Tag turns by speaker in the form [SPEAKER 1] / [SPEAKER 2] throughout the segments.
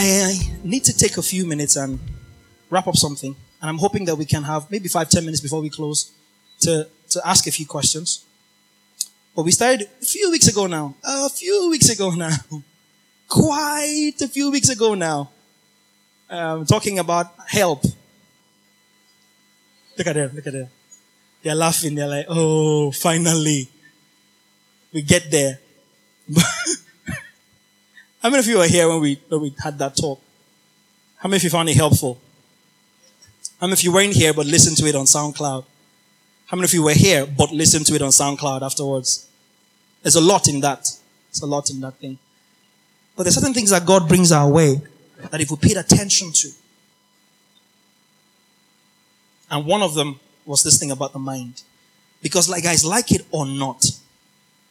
[SPEAKER 1] I need to take a few minutes and wrap up something. And I'm hoping that we can have maybe five, ten minutes before we close to, to ask a few questions. But we started a few weeks ago now. A few weeks ago now. Quite a few weeks ago now. Um, talking about help. Look at them, look at them. They're laughing. They're like, oh, finally. We get there. How many of you were here when we, when we had that talk? How many of you found it helpful? How many of you weren't here but listened to it on SoundCloud? How many of you were here but listened to it on SoundCloud afterwards? There's a lot in that. There's a lot in that thing. But there's certain things that God brings our way that if we paid attention to, and one of them was this thing about the mind. Because, like, guys, like it or not,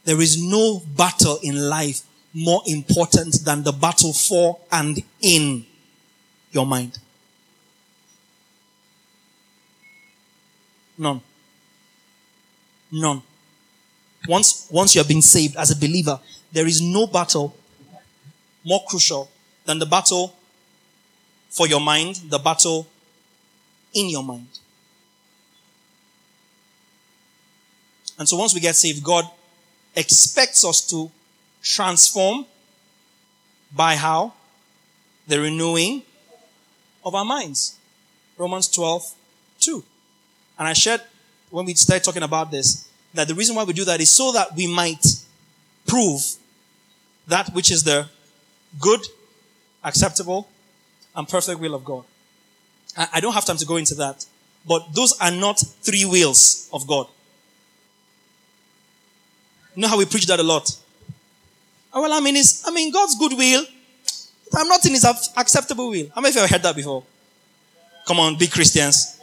[SPEAKER 1] there is no battle in life more important than the battle for and in your mind. None. None. Once, once you have been saved as a believer, there is no battle more crucial than the battle for your mind, the battle in your mind. And so once we get saved, God expects us to transform by how? The renewing of our minds. Romans 12, 2. And I shared when we started talking about this that the reason why we do that is so that we might prove that which is the good, acceptable, and perfect will of God. I, I don't have time to go into that, but those are not three wills of God. You know how we preach that a lot? Oh, well, I mean, it's, I mean, God's good will. I'm not in His acceptable will. How many of you have heard that before? Come on, big Christians.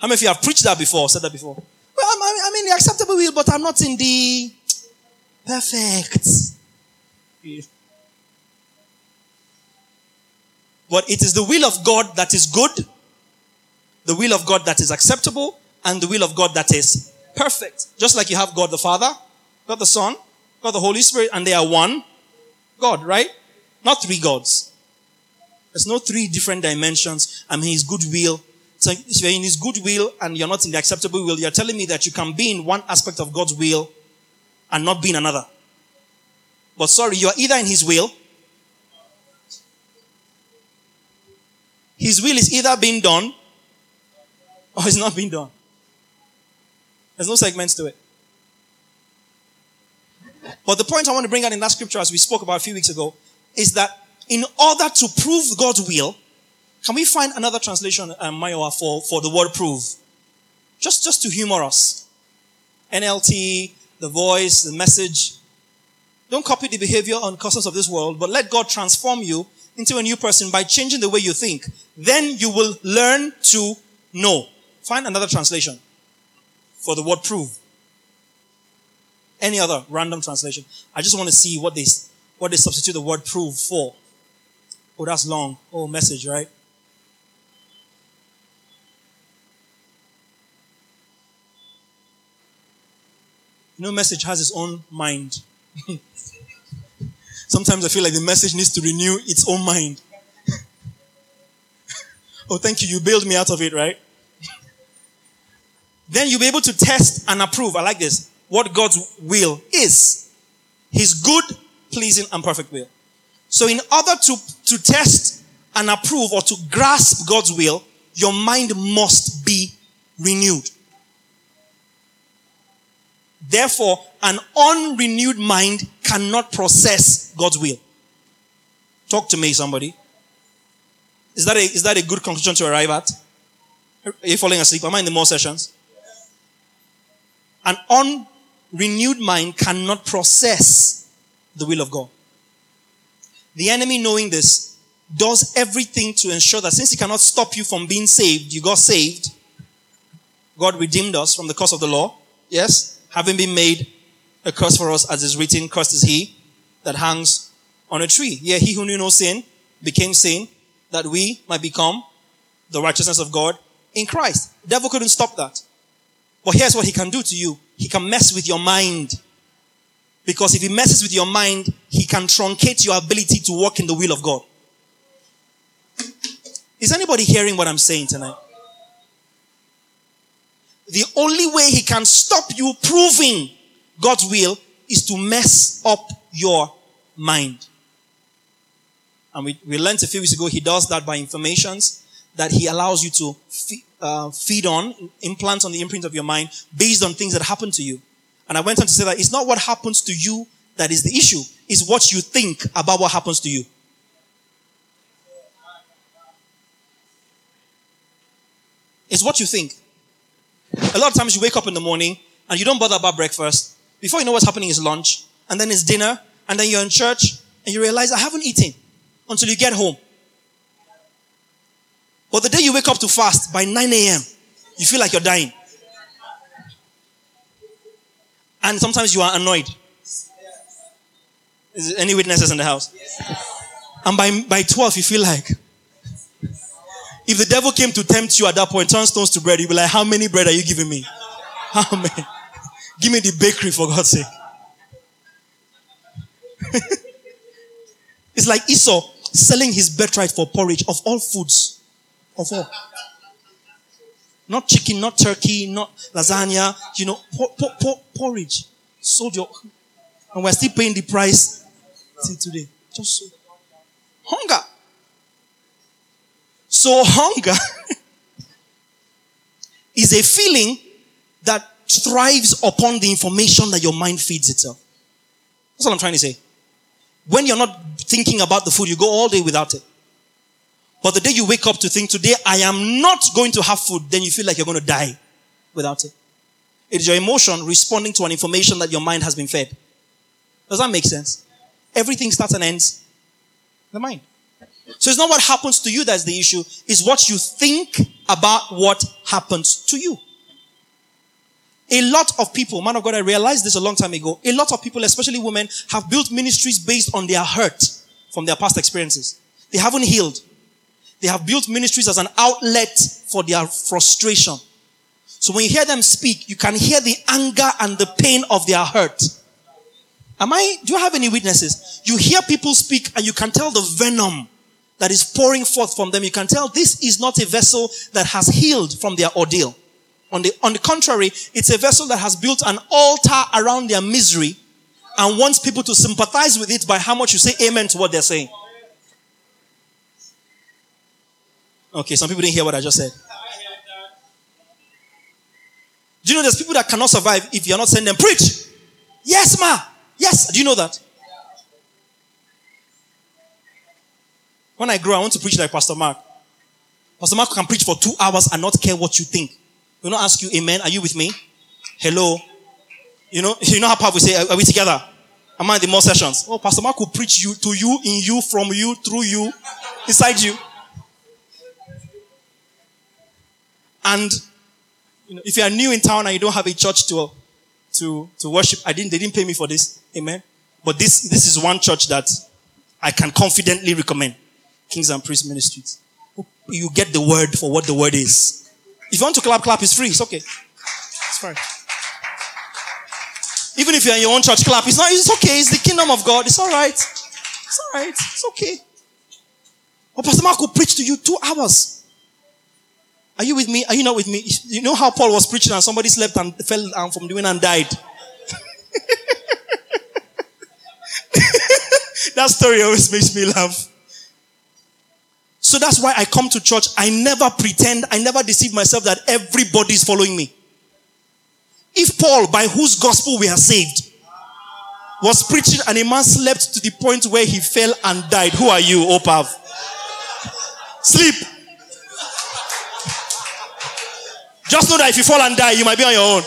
[SPEAKER 1] How many of you have preached that before, said that before? Well, I'm, I'm in the acceptable will, but I'm not in the perfect. But it is the will of God that is good, the will of God that is acceptable, and the will of God that is perfect. Just like you have God the Father, God the Son, God the Holy Spirit, and they are one God, right? Not three gods. There's no three different dimensions. I mean, His good will. So if you're in His good will and you're not in the acceptable will, you're telling me that you can be in one aspect of God's will and not be in another. But sorry, you're either in His will. His will is either being done or it's not being done. There's no segments to it. But the point I want to bring out in that scripture, as we spoke about a few weeks ago, is that in order to prove God's will, can we find another translation, um, Mayowa, for, for the word prove? Just, just to humor us. NLT, the voice, the message. Don't copy the behavior and customs of this world, but let God transform you into a new person by changing the way you think. Then you will learn to know. Find another translation for the word prove any other random translation. I just want to see what they what they substitute the word prove for. Oh, that's long. Oh, message, right? You know, message has its own mind. Sometimes I feel like the message needs to renew its own mind. oh, thank you. You bailed me out of it, right? then you'll be able to test and approve. I like this what God's will is. His good, pleasing, and perfect will. So in order to, to test and approve or to grasp God's will, your mind must be renewed. Therefore, an unrenewed mind cannot process God's will. Talk to me, somebody. Is that a, is that a good conclusion to arrive at? Are you falling asleep? Am I in the more sessions? An renewed mind cannot process the will of God. The enemy, knowing this, does everything to ensure that since he cannot stop you from being saved, you got saved. God redeemed us from the curse of the law. Yes. Having been made a curse for us, as is written, cursed is he that hangs on a tree. Yeah, he who knew no sin became sin that we might become the righteousness of God in Christ. The devil couldn't stop that. But here's what he can do to you. He can mess with your mind. Because if he messes with your mind, he can truncate your ability to walk in the will of God. Is anybody hearing what I'm saying tonight? The only way he can stop you proving God's will is to mess up your mind. And we, we learned a few weeks ago, he does that by informations that he allows you to uh, feed on, implant on the imprint of your mind based on things that happen to you. And I went on to say that it's not what happens to you that is the issue, it's what you think about what happens to you. It's what you think. A lot of times you wake up in the morning and you don't bother about breakfast. Before you know what's happening is lunch, and then it's dinner, and then you're in church, and you realize I haven't eaten until you get home. But the day you wake up to fast by 9 a.m., you feel like you're dying. And sometimes you are annoyed. Is there any witnesses in the house? And by, by 12, you feel like, if the devil came to tempt you at that point, turn stones to bread, you'd be like, how many bread are you giving me? How many? Give me the bakery for God's sake. it's like Esau selling his birthright for porridge of all foods. Of all. Not chicken, not turkey, not lasagna, you know, por- por- por- porridge. Sold your. And we're still paying the price till today. Just so. Hunger. So, hunger is a feeling that thrives upon the information that your mind feeds itself. That's what I'm trying to say. When you're not thinking about the food, you go all day without it. But the day you wake up to think, today I am not going to have food, then you feel like you're going to die without it. It is your emotion responding to an information that your mind has been fed. Does that make sense? Everything starts and ends the mind. So it's not what happens to you that's the issue, it's what you think about what happens to you. A lot of people, man of God, I realized this a long time ago. A lot of people, especially women, have built ministries based on their hurt from their past experiences. They haven't healed. They have built ministries as an outlet for their frustration. So when you hear them speak, you can hear the anger and the pain of their hurt. Am I, do you have any witnesses? You hear people speak and you can tell the venom that is pouring forth from them. You can tell this is not a vessel that has healed from their ordeal. On the, on the contrary, it's a vessel that has built an altar around their misery and wants people to sympathize with it by how much you say amen to what they're saying. Okay, some people didn't hear what I just said. Do you know there's people that cannot survive if you're not sending them preach? Yes, ma. Yes. Do you know that? When I grow, I want to preach like Pastor Mark. Pastor Mark can preach for two hours and not care what you think. He'll not ask you, Amen. Are you with me? Hello. You know, you know how powerful we say, are we together? Am I in the more sessions? Oh, Pastor Mark will preach you to you, in you, from you, through you, inside you. And you know, if you are new in town and you don't have a church to to to worship, I didn't they didn't pay me for this. Amen. But this this is one church that I can confidently recommend. Kings and Priests Ministries. You get the word for what the word is. If you want to clap, clap, it's free. It's okay. It's fine. Even if you're in your own church, clap. It's not, it's okay. It's the kingdom of God. It's all right. It's all right. It's okay. But Pastor Mark will preach to you two hours. Are you with me? Are you not with me? You know how Paul was preaching and somebody slept and fell down from the wind and died? that story always makes me laugh. So that's why I come to church. I never pretend, I never deceive myself that everybody is following me. If Paul, by whose gospel we are saved, was preaching and a man slept to the point where he fell and died, who are you, Opav? Sleep. Just know that if you fall and die, you might be on your own.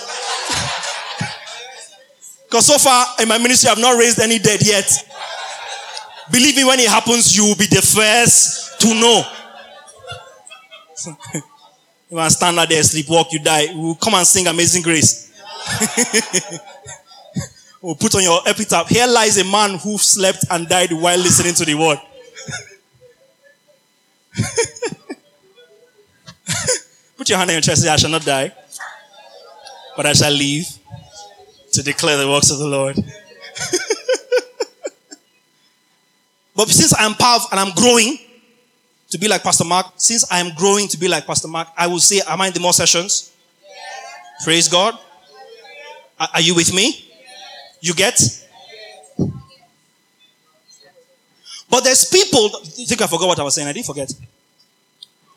[SPEAKER 1] Because so far in my ministry, I've not raised any dead yet. Believe me, when it happens, you will be the first to know. you want to stand out there, sleepwalk, you die. We'll come and sing Amazing Grace. we'll put on your epitaph. Here lies a man who slept and died while listening to the word. put your hand on your chest say, I shall not die, but I shall live to declare the works of the Lord. but since I am powerful and I'm growing to be like Pastor Mark, since I am growing to be like Pastor Mark, I will say, Am I in the more sessions? Praise God. Are you with me? You get? But there's people, I think I forgot what I was saying, I didn't forget,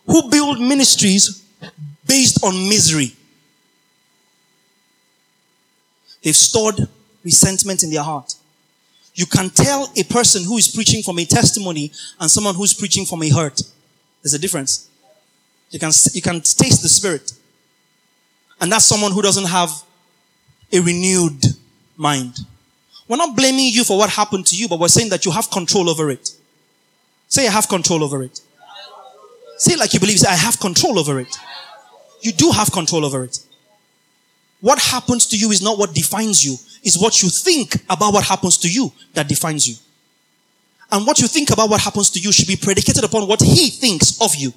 [SPEAKER 1] who build ministries based on misery. They've stored resentment in their heart. You can tell a person who is preaching from a testimony and someone who's preaching from a hurt. There's a difference. You can, you can taste the spirit. And that's someone who doesn't have a renewed mind. We're not blaming you for what happened to you, but we're saying that you have control over it. Say, I have control over it. Say like you believe. Say, I have control over it. You do have control over it. What happens to you is not what defines you, it's what you think about what happens to you that defines you. And what you think about what happens to you should be predicated upon what he thinks of you.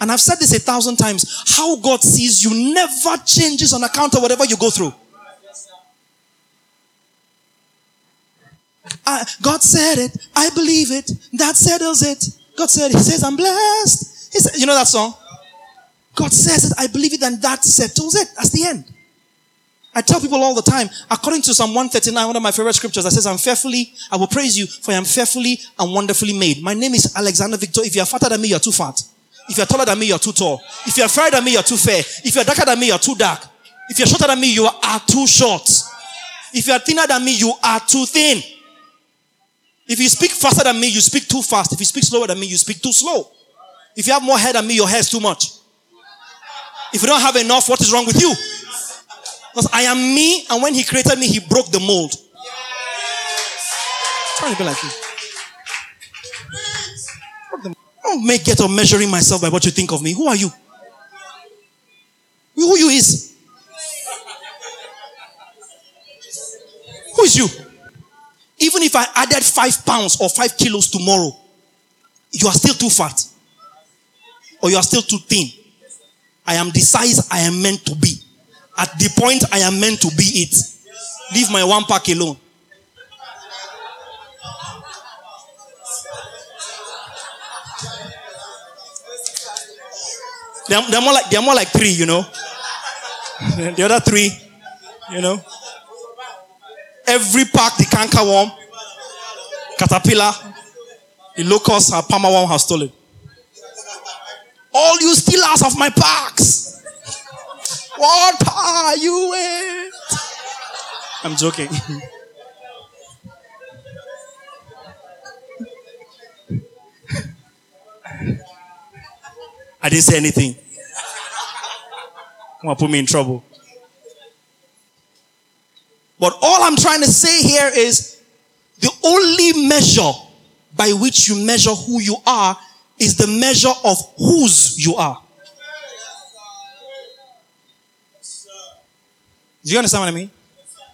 [SPEAKER 1] And I've said this a thousand times. How God sees you never changes on account of whatever you go through. Uh, God said it. I believe it. That settles it. God said, He says, I'm blessed. He said, you know that song? God says it, I believe it, and that settles it. That's the end. I tell people all the time, according to Psalm 139, one of my favorite scriptures, that says, I'm fearfully, I will praise you, for I am fearfully and wonderfully made. My name is Alexander Victor. If you're fatter than me, you're too fat. If you're taller than me, you're too tall. If you're fairer than me, you're too fair. If you're darker than me, you're too dark. If you're shorter than me, you are too short. If you're thinner than me, you are too thin. If you speak faster than me, you speak too fast. If you speak slower than me, you speak too slow. If you have more hair than me, your hair is too much. If you don't have enough, what is wrong with you? Because I am me, and when he created me, he broke the mold. Trying to be like you. Don't make get of measuring myself by what you think of me. Who are you? Who you is? Who is you? Even if I added five pounds or five kilos tomorrow, you are still too fat. Or you are still too thin. I am the size I am meant to be. At the point I am meant to be it. Leave my one pack alone. They're, they're, more like they're more like three, you know. the other three, you know. Every pack the canker worm, caterpillar, the locust, our palmer worm has stolen. All you stealers of my packs. What are you in? I'm joking. I didn't say anything. Come on, put me in trouble. But all I'm trying to say here is the only measure by which you measure who you are is the measure of whose you are. Do you understand what I mean?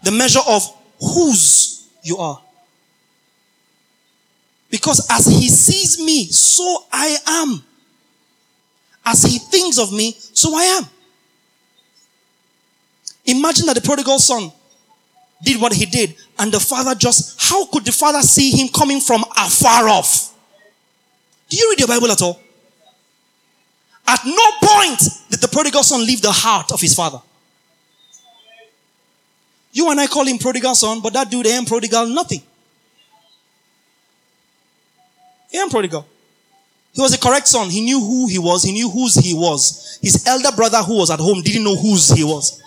[SPEAKER 1] The measure of whose you are. Because as he sees me, so I am. As he thinks of me, so I am. Imagine that the prodigal son did what he did, and the father just, how could the father see him coming from afar off? Do you read your Bible at all? At no point did the prodigal son leave the heart of his father. You and I call him prodigal son, but that dude ain't prodigal nothing. He ain't prodigal. He was a correct son. He knew who he was. He knew whose he was. His elder brother who was at home didn't know whose he was.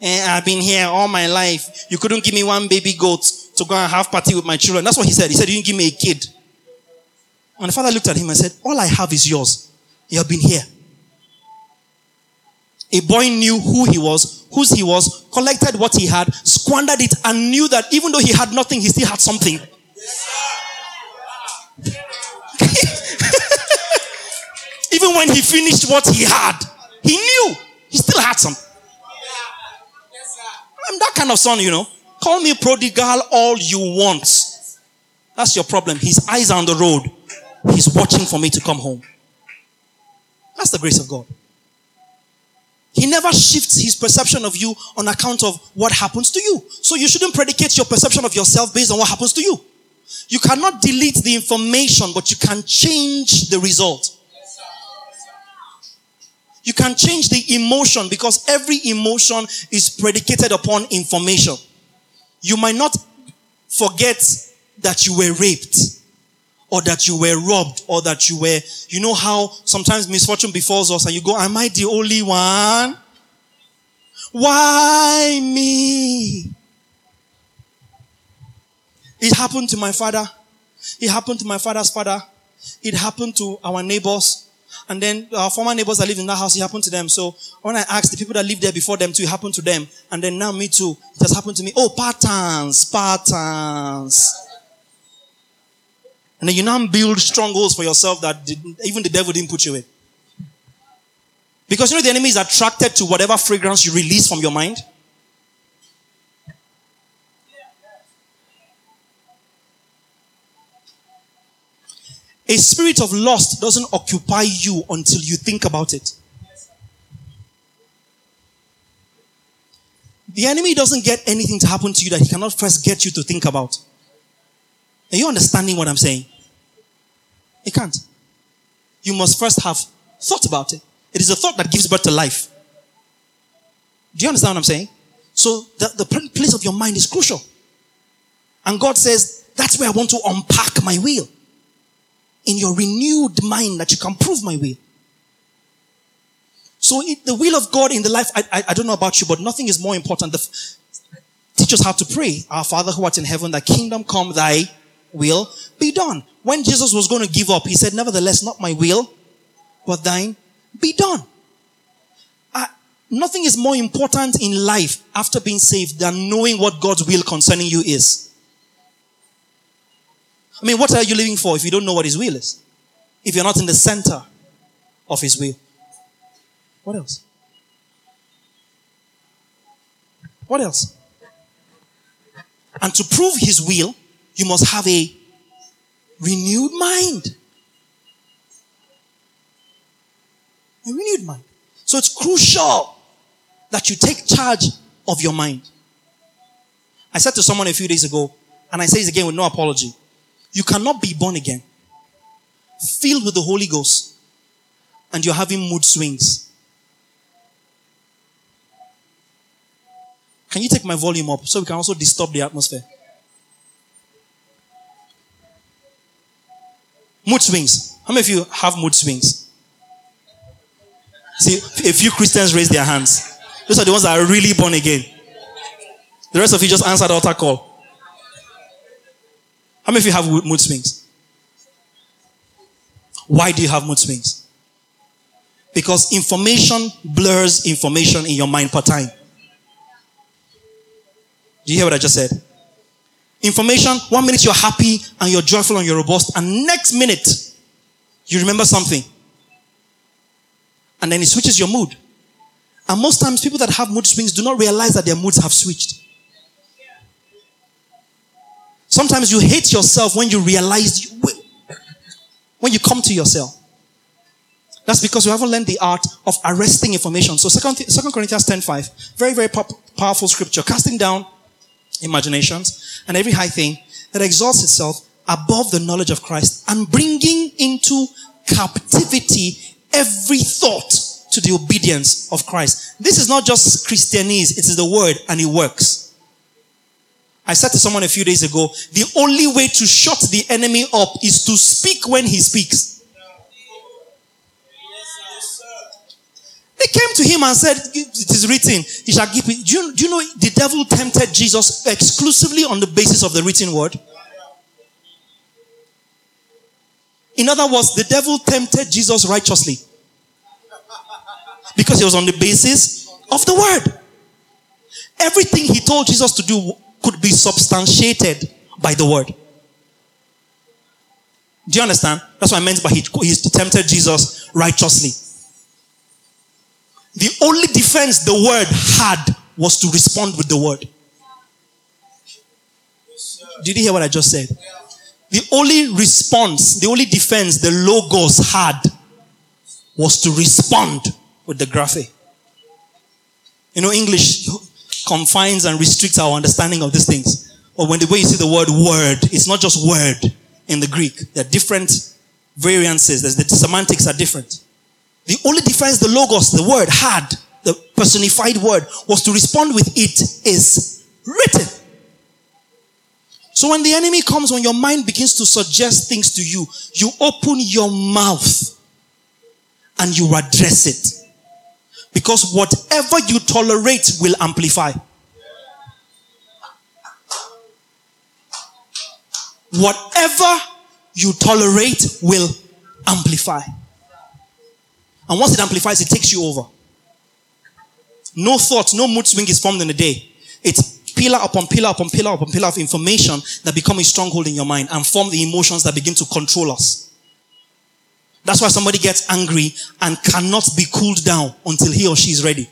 [SPEAKER 1] And I've been here all my life. You couldn't give me one baby goat to go and have party with my children. That's what he said. He said, you didn't give me a kid. And the father looked at him and said, all I have is yours. You have been here. A boy knew who he was, whose he was, collected what he had, squandered it, and knew that even though he had nothing, he still had something. even when he finished what he had, he knew he still had something. I'm that kind of son, you know. Call me prodigal all you want. That's your problem. His eyes are on the road. He's watching for me to come home. That's the grace of God. He never shifts his perception of you on account of what happens to you. So you shouldn't predicate your perception of yourself based on what happens to you. You cannot delete the information, but you can change the result. You can change the emotion because every emotion is predicated upon information. You might not forget that you were raped or that you were robbed or that you were, you know how sometimes misfortune befalls us and you go, am I the only one? Why me? It happened to my father. It happened to my father's father. It happened to our neighbors. And then our former neighbors that lived in that house, it happened to them. So when I asked the people that lived there before them too, it happened to them. And then now me too. It has happened to me. Oh, patterns, patterns. And then you now build strongholds for yourself that even the devil didn't put you in. Because you know the enemy is attracted to whatever fragrance you release from your mind. A spirit of lust doesn't occupy you until you think about it. The enemy doesn't get anything to happen to you that he cannot first get you to think about. Are you understanding what I'm saying? He can't. You must first have thought about it. It is a thought that gives birth to life. Do you understand what I'm saying? So the, the place of your mind is crucial. And God says, that's where I want to unpack my will. In your renewed mind that you can prove my will. So it, the will of God in the life, I, I, I, don't know about you, but nothing is more important. The, teach us how to pray. Our Father who art in heaven, thy kingdom come, thy will be done. When Jesus was going to give up, he said, nevertheless, not my will, but thine be done. Nothing is more important in life after being saved than knowing what God's will concerning you is. I mean, what are you living for if you don't know what his will is? If you're not in the center of his will. What else? What else? And to prove his will, you must have a renewed mind. A renewed mind. So it's crucial that you take charge of your mind. I said to someone a few days ago, and I say this again with no apology. You cannot be born again, filled with the Holy Ghost, and you're having mood swings. Can you take my volume up so we can also disturb the atmosphere? Mood swings. How many of you have mood swings? See, a few Christians raise their hands. Those are the ones that are really born again. The rest of you just answered the altar call. How many of you have mood swings? Why do you have mood swings? Because information blurs information in your mind per time. Do you hear what I just said? Information, one minute you're happy and you're joyful and you're robust, and next minute you remember something. And then it switches your mood. And most times people that have mood swings do not realize that their moods have switched. Sometimes you hate yourself when you realize, you, when you come to yourself. That's because you haven't learned the art of arresting information. So Second, Second Corinthians 10.5, very, very powerful scripture. Casting down imaginations, and every high thing that exalts itself above the knowledge of Christ and bringing into captivity every thought to the obedience of Christ. This is not just Christianese, it is the word and it works. I said to someone a few days ago, the only way to shut the enemy up is to speak when he speaks. They came to him and said, It is written, he shall give it. Do you, do you know the devil tempted Jesus exclusively on the basis of the written word? In other words, the devil tempted Jesus righteously. Because it was on the basis of the word. Everything he told Jesus to do could be substantiated by the word. Do you understand? That's what I meant by he, he tempted Jesus righteously. The only defense the word had was to respond with the word. Did you hear what I just said? The only response, the only defense the Logos had was to respond with the graphe. You know, English confines and restricts our understanding of these things. But when the way you see the word word, it's not just word in the Greek. There are different variances. There's the semantics are different. The only difference the logos, the word, had, the personified word, was to respond with it is written. So when the enemy comes, when your mind begins to suggest things to you, you open your mouth and you address it. Because whatever you tolerate will amplify. Whatever you tolerate will amplify. And once it amplifies, it takes you over. No thought, no mood swing is formed in a day. It's pillar upon pillar upon pillar upon pillar of information that become a stronghold in your mind and form the emotions that begin to control us. That's why somebody gets angry and cannot be cooled down until he or she is ready.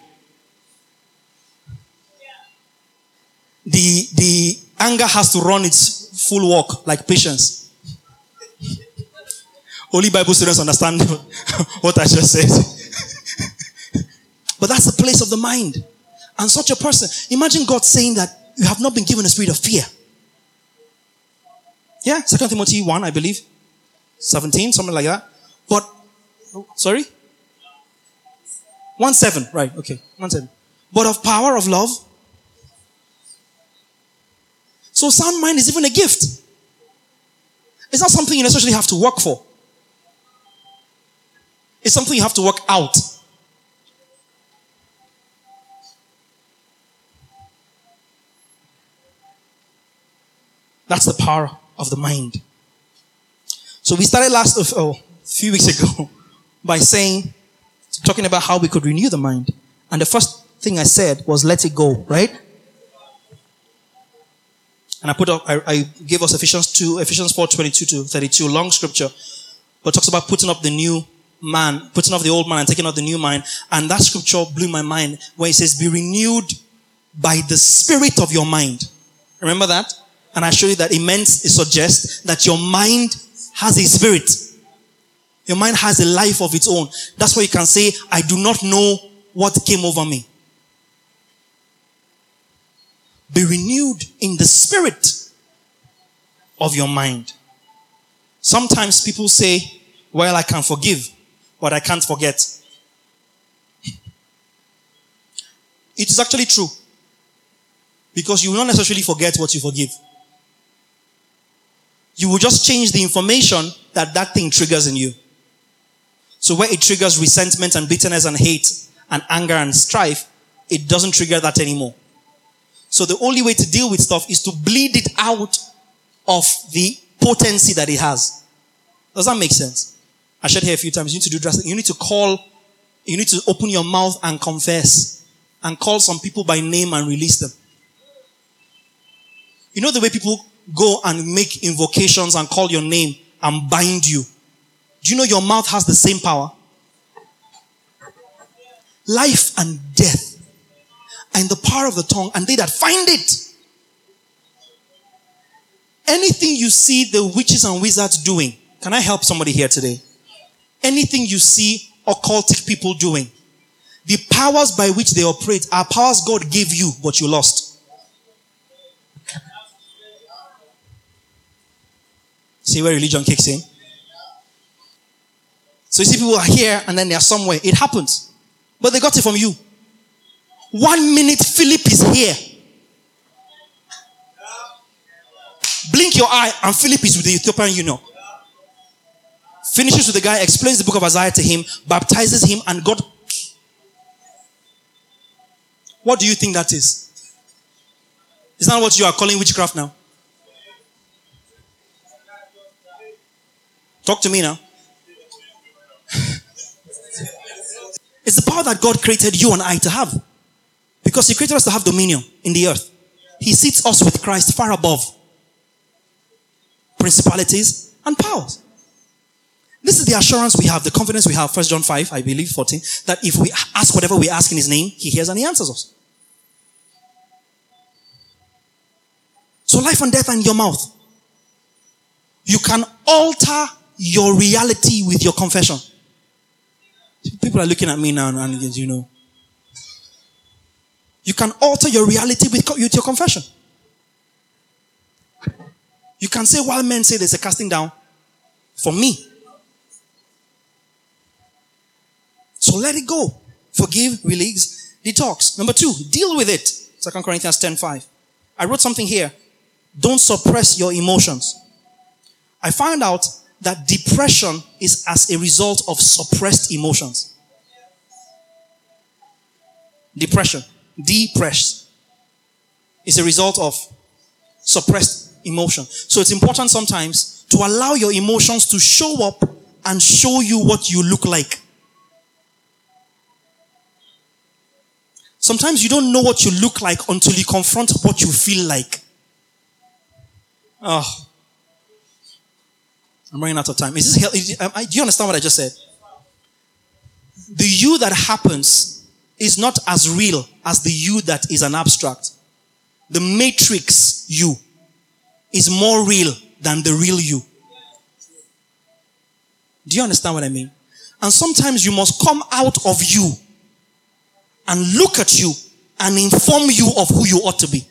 [SPEAKER 1] The, the anger has to run its full walk like patience. Only Bible students understand what I just said. but that's the place of the mind. And such a person, imagine God saying that you have not been given a spirit of fear. Yeah, Second Timothy 1, I believe. 17, something like that. But, oh, sorry? 1 7, right, okay. 1 7. But of power, of love. So sound mind is even a gift. It's not something you necessarily have to work for. It's something you have to work out. That's the power of the mind. So we started last oh, a few weeks ago by saying, talking about how we could renew the mind. And the first thing I said was let it go, right? And I put up, I, I gave us Ephesians 2, Ephesians 4, 22 to 32, long scripture, but talks about putting up the new man, putting off the old man and taking off the new mind. And that scripture blew my mind where it says, be renewed by the spirit of your mind. Remember that? And I showed you that it meant, it suggests that your mind has a spirit. Your mind has a life of its own. That's why you can say, I do not know what came over me. Be renewed in the spirit of your mind. Sometimes people say, well, I can forgive, but I can't forget. It is actually true. Because you will not necessarily forget what you forgive. You will just change the information that that thing triggers in you. So where it triggers resentment and bitterness and hate and anger and strife, it doesn't trigger that anymore. So the only way to deal with stuff is to bleed it out of the potency that it has. Does that make sense? I said here a few times, you need to do drastic. You need to call, you need to open your mouth and confess and call some people by name and release them. You know the way people go and make invocations and call your name and bind you. Do you know your mouth has the same power? Life and death in the power of the tongue, and they that find it. Anything you see the witches and wizards doing, can I help somebody here today? Anything you see occultic people doing, the powers by which they operate are powers God gave you, but you lost. See where religion kicks in? So you see people are here and then they are somewhere. It happens. But they got it from you. One minute Philip is here. Blink your eye and Philip is with the Ethiopian eunuch. Finishes with the guy, explains the book of Isaiah to him, baptizes him, and God. What do you think that is? Is that what you are calling witchcraft now? Talk to me now. It's the power that God created you and I to have. Because He created us to have dominion in the earth. He seats us with Christ far above principalities and powers. This is the assurance we have, the confidence we have, First John 5, I believe, 14, that if we ask whatever we ask in His name, He hears and He answers us. So life and death are in your mouth. You can alter your reality with your confession. People are looking at me now and you know. You can alter your reality with, with your confession. You can say, while men say there's a casting down, for me. So let it go. Forgive, release, detox. Number two, deal with it. Second Corinthians 10 5. I wrote something here. Don't suppress your emotions. I found out that depression is as a result of suppressed emotions. Depression, depressed, is a result of suppressed emotion. So it's important sometimes to allow your emotions to show up and show you what you look like. Sometimes you don't know what you look like until you confront what you feel like. Oh. I'm running out of time. Is this, do you understand what I just said? The you that happens is not as real as the you that is an abstract. The matrix you is more real than the real you. Do you understand what I mean? And sometimes you must come out of you and look at you and inform you of who you ought to be.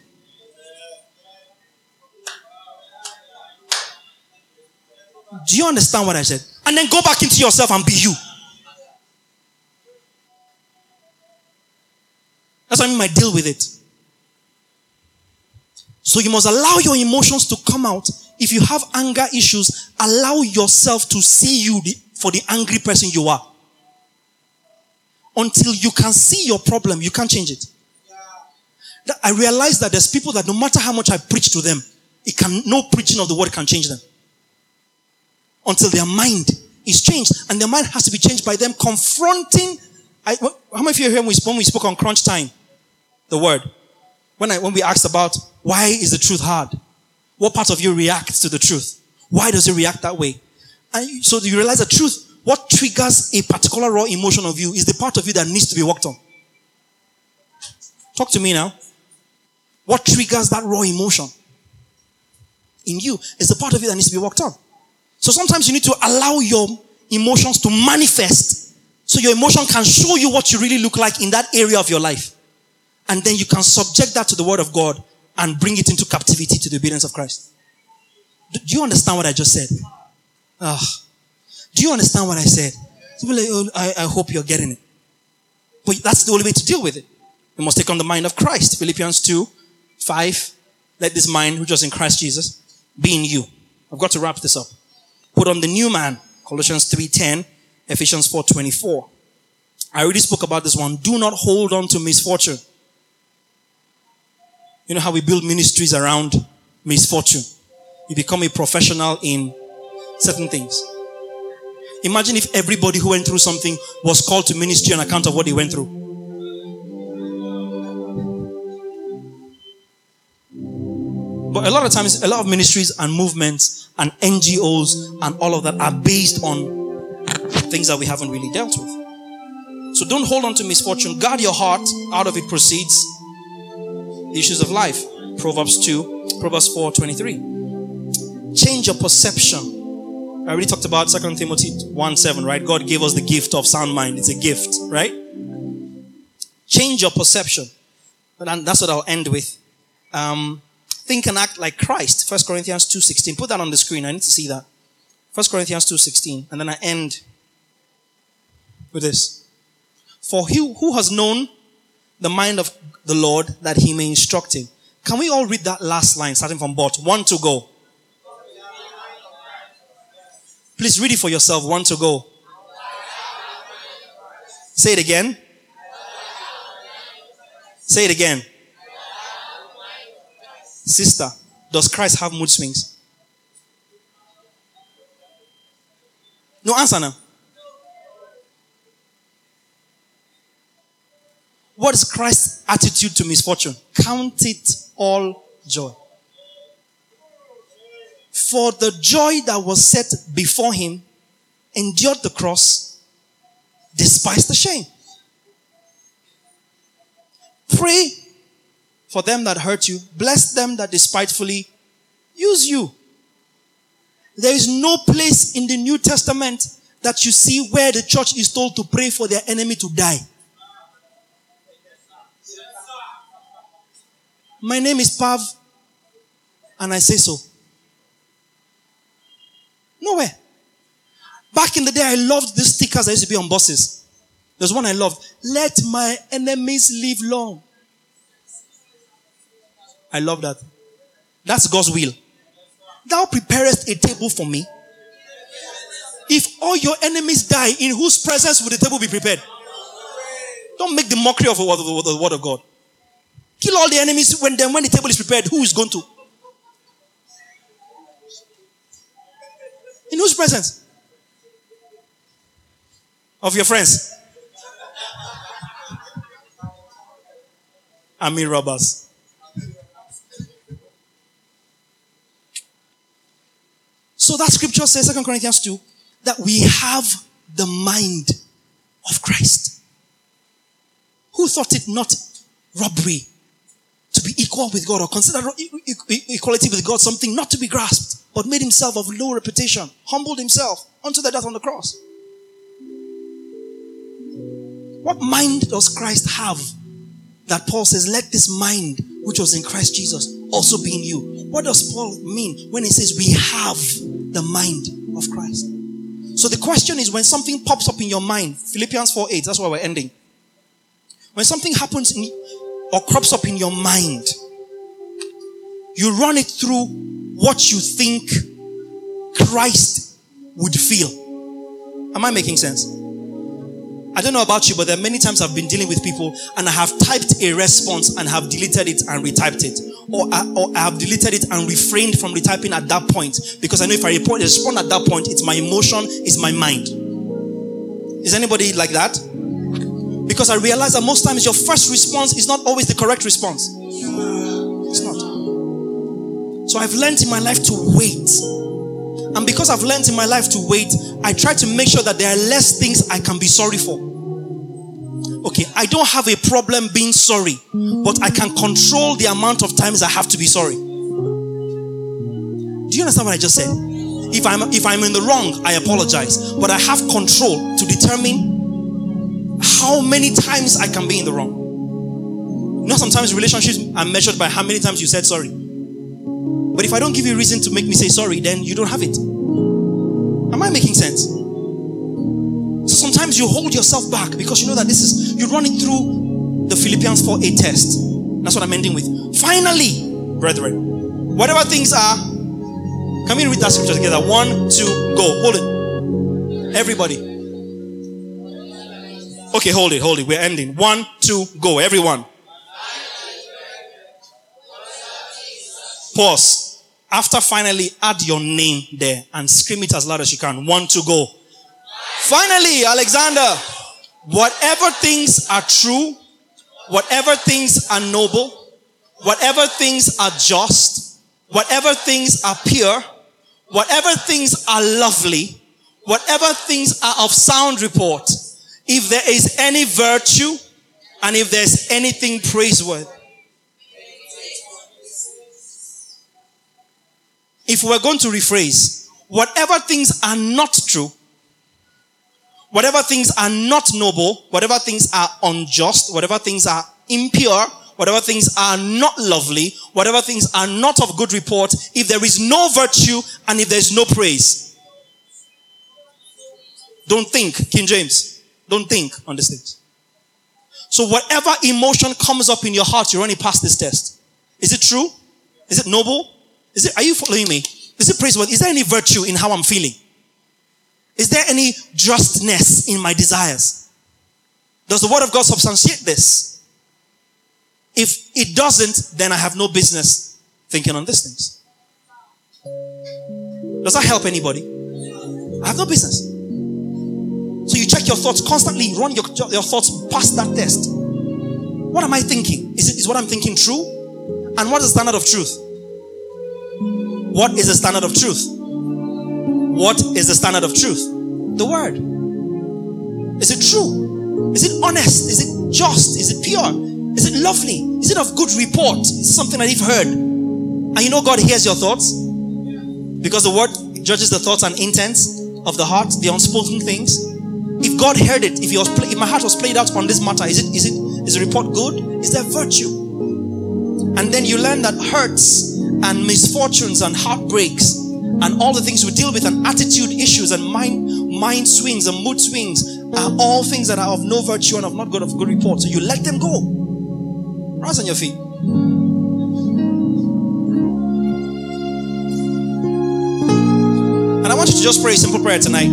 [SPEAKER 1] Do you understand what I said? And then go back into yourself and be you. That's what I mean by deal with it. So you must allow your emotions to come out. If you have anger issues, allow yourself to see you for the angry person you are. Until you can see your problem, you can't change it. I realize that there's people that no matter how much I preach to them, it can no preaching of the word can change them until their mind is changed. And their mind has to be changed by them confronting. I, how many of you hear when we, when we spoke on crunch time? The word. When, I, when we asked about why is the truth hard? What part of you reacts to the truth? Why does it react that way? And so you realize the truth, what triggers a particular raw emotion of you is the part of you that needs to be worked on. Talk to me now. What triggers that raw emotion in you is the part of you that needs to be worked on. So sometimes you need to allow your emotions to manifest so your emotion can show you what you really look like in that area of your life. And then you can subject that to the word of God and bring it into captivity to the obedience of Christ. Do you understand what I just said? Ah, do you understand what I said? Oh, I, I hope you're getting it. But that's the only way to deal with it. You must take on the mind of Christ. Philippians 2, 5. Let this mind, which was in Christ Jesus, be in you. I've got to wrap this up. Put on the new man. Colossians 3.10, Ephesians 4.24. I already spoke about this one. Do not hold on to misfortune. You know how we build ministries around misfortune. You become a professional in certain things. Imagine if everybody who went through something was called to ministry on account of what they went through. But a lot of times, a lot of ministries and movements and NGOs and all of that are based on things that we haven't really dealt with. So don't hold on to misfortune. Guard your heart. Out of it proceeds issues of life. Proverbs 2, Proverbs 4, 23. Change your perception. I already talked about 2 Timothy 1 7, right? God gave us the gift of sound mind. It's a gift, right? Change your perception. And that's what I'll end with. Um, think and act like Christ. 1 Corinthians 2.16. Put that on the screen. I need to see that. 1 Corinthians 2.16. And then I end with this. For he who has known the mind of the Lord that he may instruct him. Can we all read that last line starting from but? One to go. Please read it for yourself. One to go. Say it again. Say it again. Sister, does Christ have mood swings? No answer now. What is Christ's attitude to misfortune? Count it all joy. For the joy that was set before him, endured the cross, despised the shame. Pray for them that hurt you, bless them that despitefully use you. There is no place in the New Testament that you see where the church is told to pray for their enemy to die. My name is Pav, and I say so. Nowhere. Back in the day, I loved these stickers that used to be on buses. There's one I loved. Let my enemies live long. I love that. That's God's will. Thou preparest a table for me. If all your enemies die, in whose presence will the table be prepared? Don't make the mockery of the word of, God. Kill all the enemies when then when the table is prepared, who is going to? In whose presence? Of your friends. I mean robbers. So that scripture says, 2 Corinthians 2, that we have the mind of Christ. Who thought it not robbery to be equal with God or consider equality with God something not to be grasped, but made himself of low reputation, humbled himself unto the death on the cross? What mind does Christ have that Paul says, let this mind which was in Christ Jesus also be in you? What does Paul mean when he says we have the mind of Christ? So the question is when something pops up in your mind, Philippians 4 8, that's why we're ending. When something happens in, or crops up in your mind, you run it through what you think Christ would feel. Am I making sense? I don't know about you, but there are many times I've been dealing with people and I have typed a response and have deleted it and retyped it. Or I, or I have deleted it and refrained from retyping at that point because I know if I report, respond at that point, it's my emotion, it's my mind. Is anybody like that? Because I realize that most times your first response is not always the correct response. It's not. So I've learned in my life to wait. And because I've learned in my life to wait, I try to make sure that there are less things I can be sorry for. Okay, I don't have a problem being sorry, but I can control the amount of times I have to be sorry. Do you understand what I just said? If I'm if I'm in the wrong, I apologize, but I have control to determine how many times I can be in the wrong. You know, sometimes relationships are measured by how many times you said sorry. But if I don't give you a reason to make me say sorry, then you don't have it. Am I making sense? So sometimes you hold yourself back because you know that this is, you're running through the Philippians 4 8 test. That's what I'm ending with. Finally, brethren, whatever things are, can we read that scripture together? One, two, go. Hold it. Everybody. Okay, hold it, hold it. We're ending. One, two, go. Everyone. Pause. After finally, add your name there and scream it as loud as you can. One to go. Finally, Alexander, whatever things are true, whatever things are noble, whatever things are just, whatever things are pure, whatever things are lovely, whatever things are of sound report, if there is any virtue and if there's anything praiseworthy, if we're going to rephrase, whatever things are not true, whatever things are not noble, whatever things are unjust, whatever things are impure, whatever things are not lovely, whatever things are not of good report, if there is no virtue and if there's no praise. Don't think, King James. Don't think on these things. So whatever emotion comes up in your heart, you're running past this test. Is it true? Is it noble? Is it, are you following me? Is it praiseworthy? Is there any virtue in how I'm feeling? Is there any justness in my desires? Does the word of God substantiate this? If it doesn't, then I have no business thinking on these things. Does that help anybody? I have no business. So you check your thoughts constantly, run your, your thoughts past that test. What am I thinking? Is it is what I'm thinking true? And what is the standard of truth? What is the standard of truth? What is the standard of truth? The word. Is it true? Is it honest? Is it just? Is it pure? Is it lovely? Is it of good report? Is it something that you've heard? And you know God hears your thoughts? Because the word judges the thoughts and intents of the heart, the unspoken things. If God heard it, if, was play, if my heart was played out on this matter, is it is it is the report good? Is there virtue? And then you learn that hurts and misfortunes and heartbreaks and all the things we deal with and attitude issues and mind mind swings and mood swings are all things that are of no virtue and of not good of good report. So you let them go. Rise on your feet. And I want you to just pray a simple prayer tonight.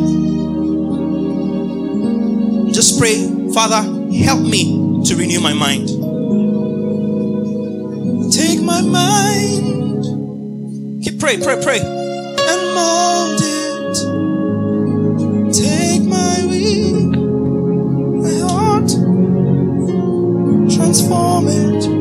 [SPEAKER 1] Just pray, Father, help me to renew my mind. Take my mind. Keep pray, pray, pray. And mold it. Take my will, my heart. Transform it.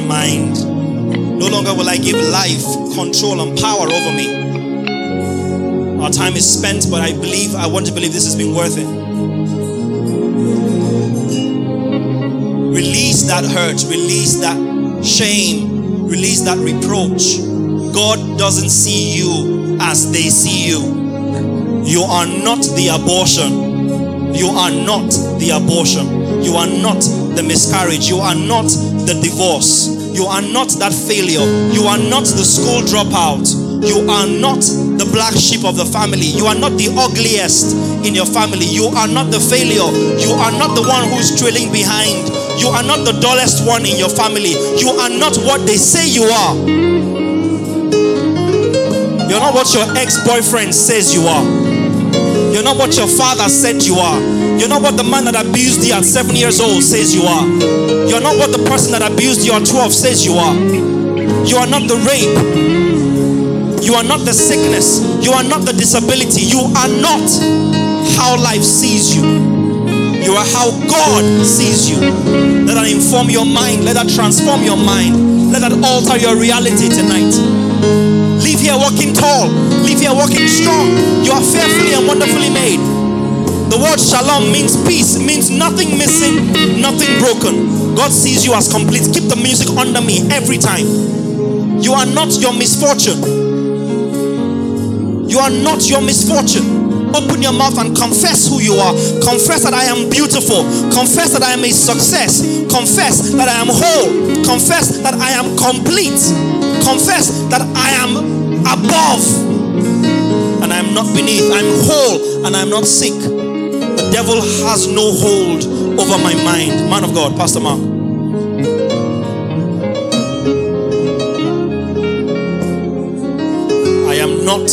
[SPEAKER 1] My mind. No longer will I give life, control, and power over me. Our time is spent, but I believe, I want to believe this has been worth it. Release that hurt, release that shame, release that reproach. God doesn't see you as they see you. You are not the abortion. You are not the abortion. You are not the miscarriage. You are not the divorce. You are not that failure. You are not the school dropout. You are not the black sheep of the family. You are not the ugliest in your family. You are not the failure. You are not the one who's trailing behind. You are not the dullest one in your family. You are not what they say you are. You're not what your ex boyfriend says you are. You're not what your father said you are. You're not what the man that abused you at seven years old says you are. You're not what the person that abused you at 12 says you are. You are not the rape. You are not the sickness. You are not the disability. You are not how life sees you. You are how God sees you. Let that inform your mind. Let that transform your mind. Let that alter your reality tonight. Here walking tall. Leave here walking strong. You are fearfully and wonderfully made. The word shalom means peace, means nothing missing, nothing broken. God sees you as complete. Keep the music under me every time. You are not your misfortune. You are not your misfortune. Open your mouth and confess who you are. Confess that I am beautiful. Confess that I am a success. Confess that I am whole. Confess that I am complete. Confess that I am above and I am not beneath. I'm whole and I'm not sick. The devil has no hold over my mind. Man of God, Pastor Mark. I am not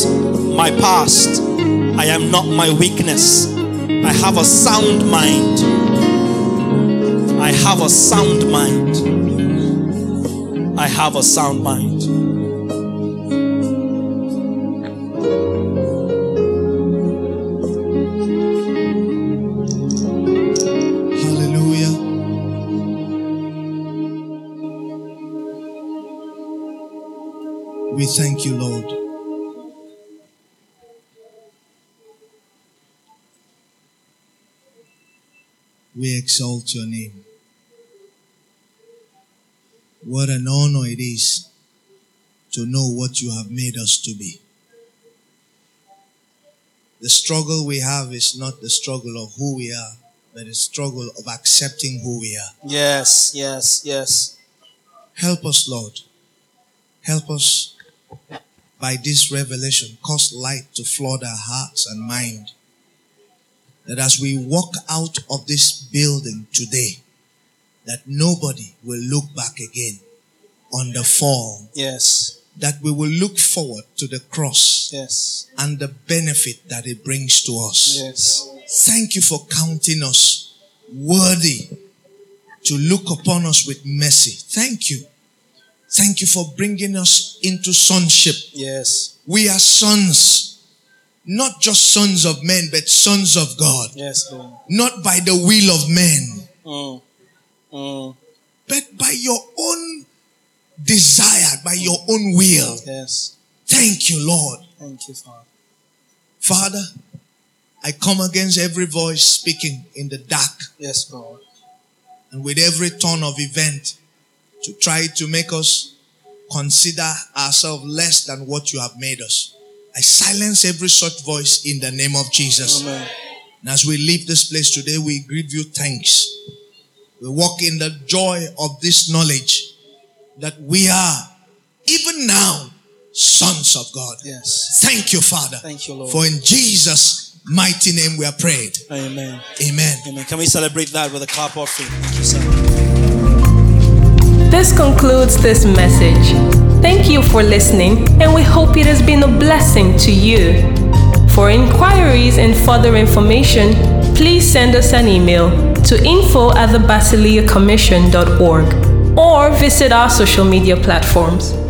[SPEAKER 1] my past. I am not my weakness. I have a sound mind. I have a sound mind. I have a sound mind.
[SPEAKER 2] Thank you, Lord. We exalt your name. What an honor it is to know what you have made us to be. The struggle we have is not the struggle of who we are, but the struggle of accepting who we are.
[SPEAKER 1] Yes, yes, yes.
[SPEAKER 2] Help us, Lord. Help us by this revelation, cause light to flood our hearts and mind. That as we walk out of this building today, that nobody will look back again on the fall.
[SPEAKER 1] Yes,
[SPEAKER 2] That we will look forward to the cross
[SPEAKER 1] yes,
[SPEAKER 2] and the benefit that it brings to us.
[SPEAKER 1] yes.
[SPEAKER 2] Thank you for counting us worthy to look upon us with mercy. Thank you. Thank you for bringing us into sonship.
[SPEAKER 1] Yes,
[SPEAKER 2] We are sons, not just sons of men, but sons of God,
[SPEAKER 1] yes, Lord.
[SPEAKER 2] not by the will of men,
[SPEAKER 1] Mm. Mm.
[SPEAKER 2] but by your own desire, by your own will.
[SPEAKER 1] Yes.
[SPEAKER 2] Thank you, Lord.
[SPEAKER 1] Thank you, Father.
[SPEAKER 2] Father, I come against every voice speaking in the dark
[SPEAKER 1] Yes, Lord.
[SPEAKER 2] and with every turn of event to try to make us consider ourselves less than what you have made us. I silence every such voice in the name of Jesus.
[SPEAKER 1] Amen.
[SPEAKER 2] And as we leave this place today, we give you thanks. We walk in the joy of this knowledge that we are, even now, sons of God.
[SPEAKER 1] Yes.
[SPEAKER 2] Thank you, Father.
[SPEAKER 1] Thank you, Lord.
[SPEAKER 2] For in Jesus' mighty name we are prayed.
[SPEAKER 1] Amen.
[SPEAKER 2] Amen.
[SPEAKER 1] Amen. Can we celebrate that with a clap offering? Thank you, sir.
[SPEAKER 3] This concludes this message. Thank you for listening, and we hope it has been a blessing to you. For inquiries and further information, please send us an email to info at the or visit our social media platforms.